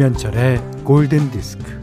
김현철의 골든 디스크.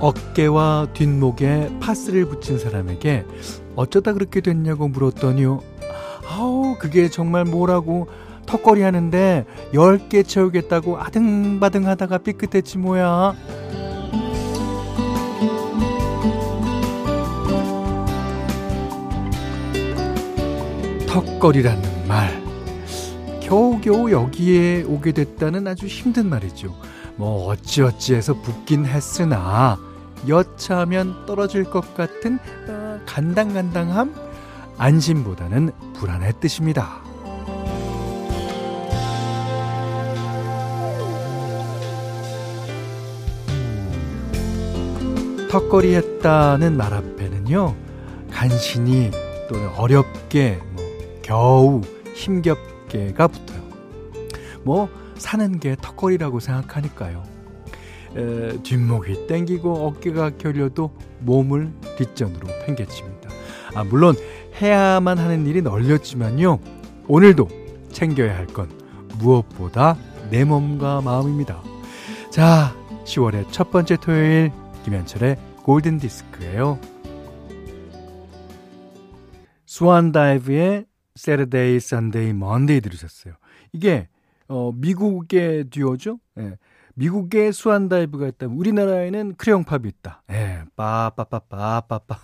어깨와 뒷목에 파스를 붙인 사람에게 어쩌다 그렇게 됐냐고 물었더니요. 아우, 그게 정말 뭐라고 턱걸이 하는데 10개 채우겠다고 아등바등 하다가 삐끗했지 뭐야. 턱걸이라는 말. 겨우겨우 여기에 오게 됐다는 아주 힘든 말이죠. 뭐 어찌어찌해서 붙긴 했으나 여차하면 떨어질 것 같은 어, 간당간당함 안심보다는 불안의 뜻입니다. 턱걸이 했다는 말 앞에는요 간신히 또는 어렵게 뭐 겨우 힘겹게가 붙어요. 뭐 사는 게 턱걸이라고 생각하니까요. 에, 뒷목이 땡기고 어깨가 결려도 몸을 뒷전으로 팽개칩니다. 아, 물론 해야만 하는 일이 널렸지만요. 오늘도 챙겨야 할 건 무엇보다 내 몸과 마음입니다. 자, 10월의 첫 번째 토요일 김현철의 골든 디스크예요. 스완 다이브의 Saturday, Sunday, Monday 들으셨어요. 이게 어, 미국의 듀오죠. 예. 미국의 수완다이브가 있다면 우리나라에는 크레용팝이 있다. 예, 빠빠빠빠빠빠.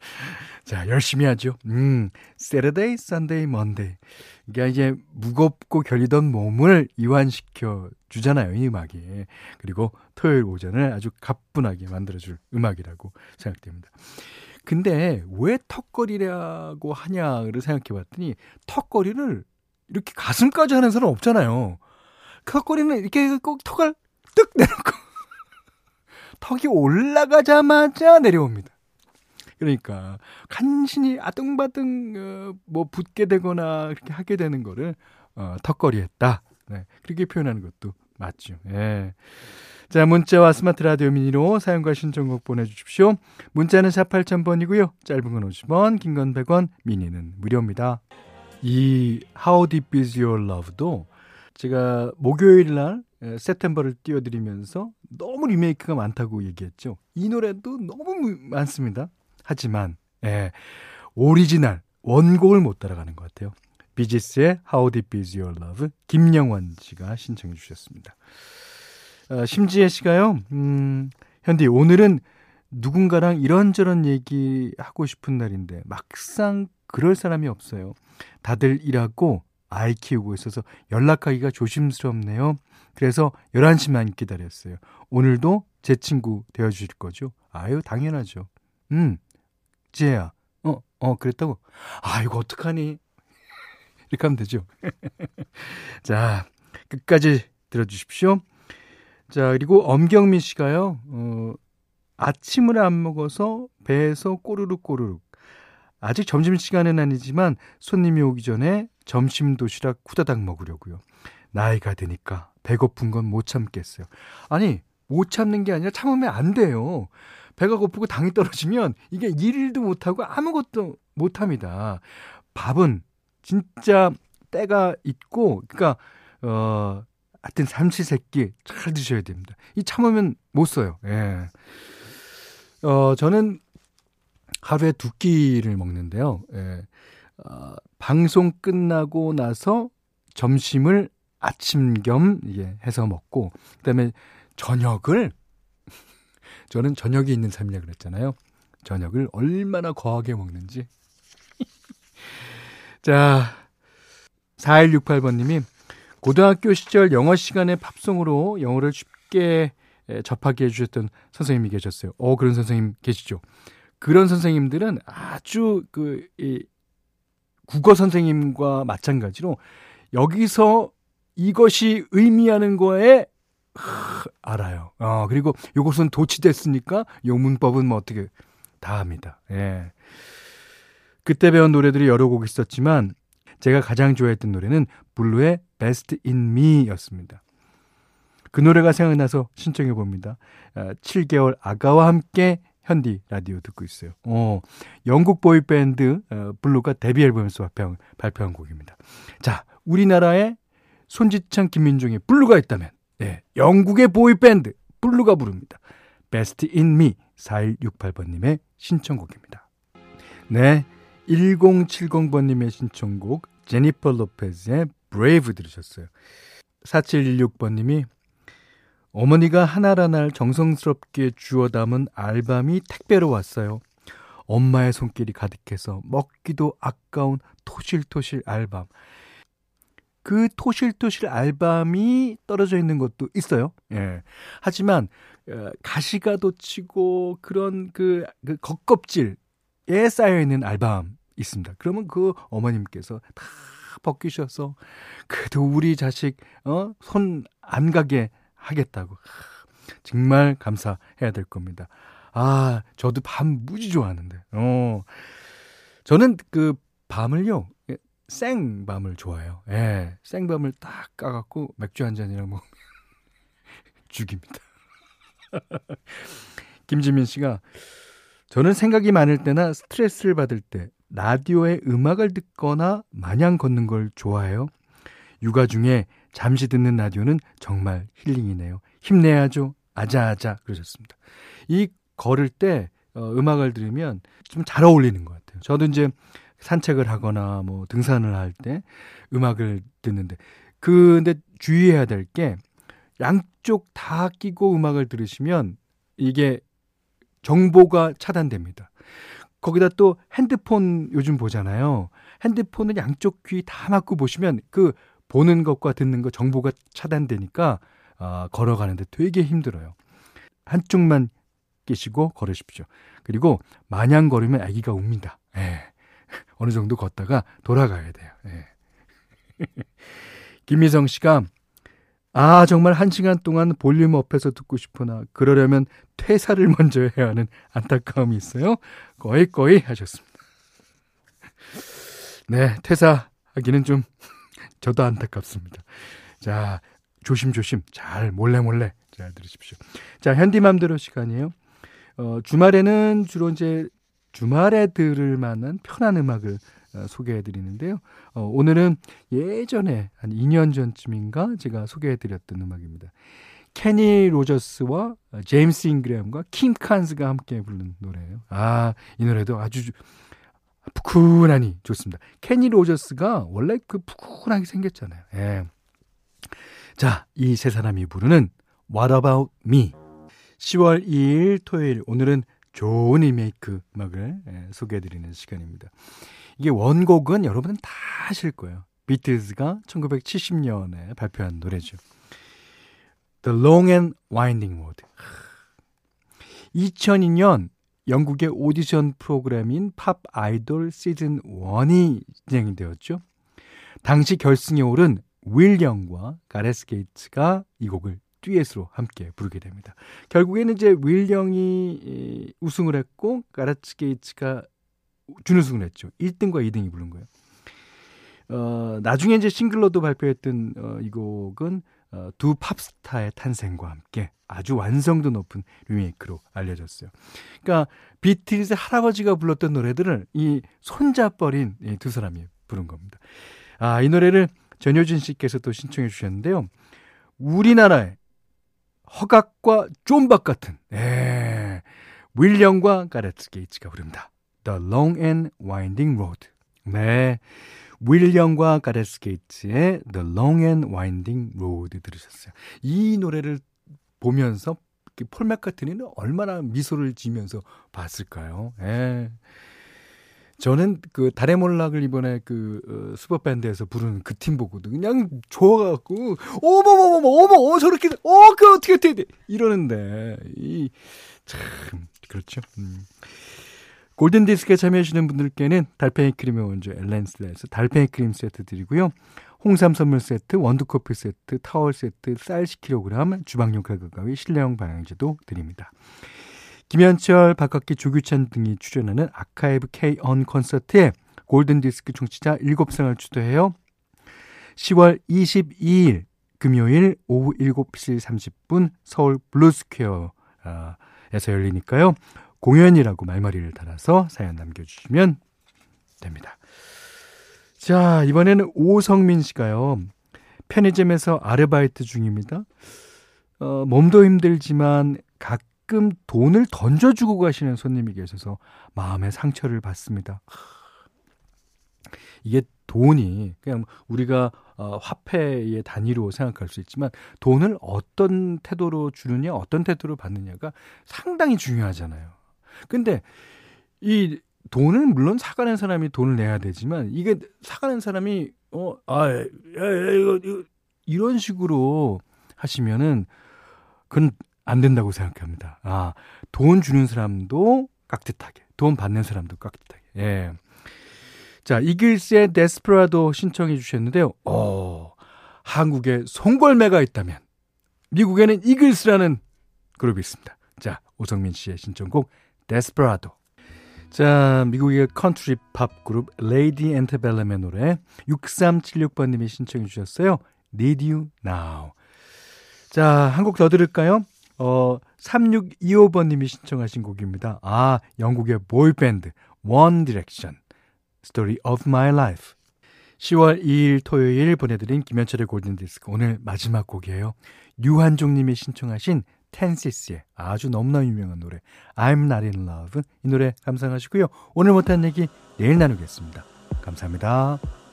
자, 열심히 하죠. 음, Saturday, Sunday, Monday. 이게 이제 무겁고 결리던 몸을 이완시켜 주잖아요, 이 음악이. 그리고 토요일 오전을 아주 가뿐하게 만들어줄 음악이라고 생각됩니다. 근데 왜 턱걸이라고 하냐를 생각해 봤더니 턱걸이를 이렇게 가슴까지 하는 사람 없잖아요. 턱걸이는 이렇게 꼭 턱을 뚝 내놓고 턱이 올라가자마자 내려옵니다. 그러니까 간신히 아등바등 어, 뭐 붙게 되거나 그렇게 하게 되는 거를 어, 턱걸이 했다. 네, 그렇게 표현하는 것도 맞죠. 예. 자, 문자와 스마트 라디오 미니로 사용과 신청곡 보내주십시오. 문자는 4 8000번이고요. 짧은 건 50원, 긴 건 100원, 미니는 무료입니다. 이 How Deep Is Your Love도 제가 목요일 날 세템버를 띄워드리면서 너무 리메이크가 많다고 얘기했죠. 이 노래도 너무 많습니다. 하지만 예, 오리지널 원곡을 못 따라가는 것 같아요. 비지스의 How Deep Is Your Love 김영원 씨가 신청해 주셨습니다. 어, 심지혜 씨가요. 음, 현디 오늘은 누군가랑 이런저런 얘기 하고 싶은 날인데 막상 그럴 사람이 없어요. 다들 일하고 아이 키우고 있어서 연락하기가 조심스럽네요. 그래서 11시만 기다렸어요. 오늘도 제 친구 되어 주실 거죠? 아유, 당연하죠. 음, 지혜야. 어, 어, 그랬다고? 아, 이거 어떡하니? 이렇게 하면 되죠. 자, 끝까지 들어 주십시오. 자, 그리고 엄경민 씨가요, 어, 아침을 안 먹어서 배에서 꼬르륵 꼬르륵. 아직 점심시간은 아니지만 손님이 오기 전에 점심 도시락 후다닥 먹으려고요. 나이가 드니까 배고픈 건 못 참겠어요. 아니, 못 참는 게 아니라 참으면 안 돼요. 배가 고프고 당이 떨어지면 이게 일도 못하고 아무것도 못 합니다. 밥은 진짜 때가 있고, 그러니까, 어, 하여튼 삼시세끼 잘 드셔야 됩니다. 이 참으면 못 써요. 예. 어, 저는 하루에 두 끼를 먹는데요. 예. 어, 방송 끝나고 나서 점심을 아침 겸 예, 해서 먹고 그다음에 저녁을 저는 저녁이 있는 삶이라 그랬잖아요. 저녁을 얼마나 거하게 먹는지. 자, 4168번 님이 고등학교 시절 영어 시간에 팝송으로 영어를 쉽게 접하게 해주셨던 선생님이 계셨어요. 어, 그런 선생님 계시죠. 그런 선생님들은 아주 그, 이, 국어 선생님과 마찬가지로 여기서 이것이 의미하는 거에 하, 알아요. 어, 그리고 요것은 도치됐으니까 요 문법은 뭐 어떻게 다 합니다. 예. 그때 배운 노래들이 여러 곡 있었지만 제가 가장 좋아했던 노래는 블루의 Best in Me였습니다. 그 노래가 생각나서 신청해 봅니다. 7개월 아, 아가와 함께 현디 라디오 듣고 있어요. 어, 영국 보이밴드 어, 블루가 데뷔 앨범에서 발표한, 발표한 곡입니다. 자, 우리나라에 손지창, 김민종의 블루가 있다면, 네, 영국의 보이밴드 블루가 부릅니다. Best in Me 4168번님의 신청곡입니다. 네, 1070번님의 신청곡 제니퍼 로페즈의 Brave 들으셨어요. 4716번님이 어머니가 한 알 한 알 정성스럽게 주워 담은 알밤이 택배로 왔어요. 엄마의 손길이 가득해서 먹기도 아까운 토실토실 알밤. 그 토실토실 알밤이 떨어져 있는 것도 있어요. 예. 하지만 어, 가시가 돋치고 그런 그, 그 겉껍질에 쌓여 있는 알밤 있습니다. 그러면 그 어머님께서 다 벗기셔서 그래도 우리 자식 어 손 안 가게 하겠다고 정말 감사해야 될 겁니다. 아 저도 밤 무지 좋아하는데 어 저는 그 밤을요 예, 생밤을 좋아해요. 예, 생밤을 딱 까갖고 맥주 한 잔이랑 먹으면 죽입니다. 김지민 씨가 저는 생각이 많을 때나 스트레스를 받을 때 라디오에 음악을 듣거나 마냥 걷는 걸 좋아해요. 육아 중에 잠시 듣는 라디오는 정말 힐링이네요. 힘내야죠. 아자아자 그러셨습니다. 이 걸을 때 어, 음악을 들으면 좀 잘 어울리는 것 같아요. 저도 이제 산책을 하거나 뭐 등산을 할 때 음악을 듣는데 근데 주의해야 될 게 양쪽 다 끼고 음악을 들으시면 이게 정보가 차단됩니다. 거기다 또 핸드폰 요즘 보잖아요. 핸드폰을 양쪽 귀 다 막고 보시면 그 보는 것과 듣는 것 정보가 차단되니까 어, 걸어가는데 되게 힘들어요. 한쪽만 끼시고 걸으십시오. 그리고 마냥 걸으면 아기가 웁니다. 예. 어느 정도 걷다가 돌아가야 돼요. 예. 김미성 씨가 아, 정말 한 시간 동안 볼륨 업해서 듣고 싶으나 그러려면 퇴사를 먼저 해야 하는 안타까움이 있어요. 거의 거의 하셨습니다. 네, 퇴사하기는 좀 저도 안타깝습니다. 자, 조심조심 잘 몰래 몰래 잘 들으십시오. 자, 현디맘대로 시간이에요. 어, 주말에는 주로 이제 주말에 들을 만한 편한 음악을 어, 소개해 드리는데요. 어, 오늘은 예전에 한 2년 전쯤인가 제가 소개해 드렸던 음악입니다. 케니 로저스와 제임스 잉그램과 킴 칸스가 함께 부른 노래예요. 아, 이 노래도 아주 푸근하니 좋습니다. 케니 로저스가 원래 그 푸근하게 생겼잖아요. 예. 자, 이 세 사람이 부르는 What About Me 10월 2일 토요일 오늘은 좋은 리메이크 음악을 예, 소개해드리는 시간입니다. 이게 원곡은 여러분은 다 아실 거예요. 비틀즈가 1970년에 발표한 노래죠. The Long and Winding Road. 2002년 영국의 오디션 프로그램인 팝 아이돌 시즌 1이 진행이 되었죠. 당시 결승에 오른 윌영과 가레스 게이츠가 이 곡을 듀엣으로 함께 부르게 됩니다. 결국에는 이제 윌영이 우승을 했고 가레스 게이츠가 준우승을 했죠. 1등과 2등이 부른 거예요. 어, 나중에 이제 싱글로도 발표했던 어, 이 곡은 어, 두 팝스타의 탄생과 함께 아주 완성도 높은 리메이크로 알려졌어요. 그러니까 비틀즈 할아버지가 불렀던 노래들을 이 손자뻘인 이 두 사람이 부른 겁니다. 아, 이 노래를 전효진 씨께서 또 신청해 주셨는데요. 우리나라의 허각과 쫌박 같은 예, 윌령과 가레츠 게이츠가 부릅니다. The Long and Winding Road. 네. 윌리엄과 가레스 게이츠의 The Long and Winding Road 들으셨어요. 이 노래를 보면서 폴 맥카트니는 얼마나 미소를 지면서 봤을까요? 예. 저는 그 달의 몰락을 이번에 그 어, 슈퍼밴드에서 부르는 그 팀 보고도 그냥 좋아갖고 어머머머머 어머 어 저렇게 어그 어떻게 돼 이러는데 이 참 그렇죠. 음. 골든디스크에 참여해주시는 분들께는 달팽이 크림의 원조 엘렌슬라에서 달팽이 크림 세트 드리고요. 홍삼 선물 세트, 원두커피 세트, 타월 세트, 쌀 10kg, 주방용 칼과 가위, 실내용 방향제도 드립니다. 김현철, 박학기, 조규찬 등이 출연하는 아카이브 K-ON 콘서트에 골든디스크 총치자 7상을 추도해요. 10월 22일 금요일 오후 7시 30분 서울 블루스퀘어에서 열리니까요. 공연이라고 말머리를 달아서 사연 남겨주시면 됩니다. 자, 이번에는 오성민 씨가요. 편의점에서 아르바이트 중입니다. 어, 몸도 힘들지만 가끔 돈을 던져주고 가시는 손님이 계셔서 마음의 상처를 받습니다. 이게 돈이 그냥 우리가 어, 화폐의 단위로 생각할 수 있지만 돈을 어떤 태도로 주느냐, 어떤 태도로 받느냐가 상당히 중요하잖아요. 근데 이 돈은 물론 사가는 사람이 돈을 내야 되지만 이게 사가는 사람이 어, 아, 야, 야, 이거, 이거 이런 식으로 하시면은 그건 안 된다고 생각합니다. 아, 돈 주는 사람도 깍듯하게, 돈 받는 사람도 깍듯하게. 예. 자, 이글스의 Desperado 신청해 주셨는데요. 어, 한국에 송골매가 있다면 미국에는 이글스라는 그룹이 있습니다. 자, 오성민 씨의 신청곡 Desperado. 자, 미국의 컨트리 팝 그룹 Lady Antebellum의 노래 6376번님이 신청해 주셨어요. Need You Now. 자, 한 곡 더 들을까요? 어, 3625번님이 신청하신 곡입니다. 아, 영국의 보이밴드 One Direction. Story of My Life. 10월 2일 토요일 보내드린 김현철의 골든디스크 오늘 마지막 곡이에요. 유한종님이 신청하신 텐시스의 아주 너무나 유명한 노래 I'm Not In Love 이 노래 감상하시고요. 오늘 못한 얘기 내일 나누겠습니다. 감사합니다.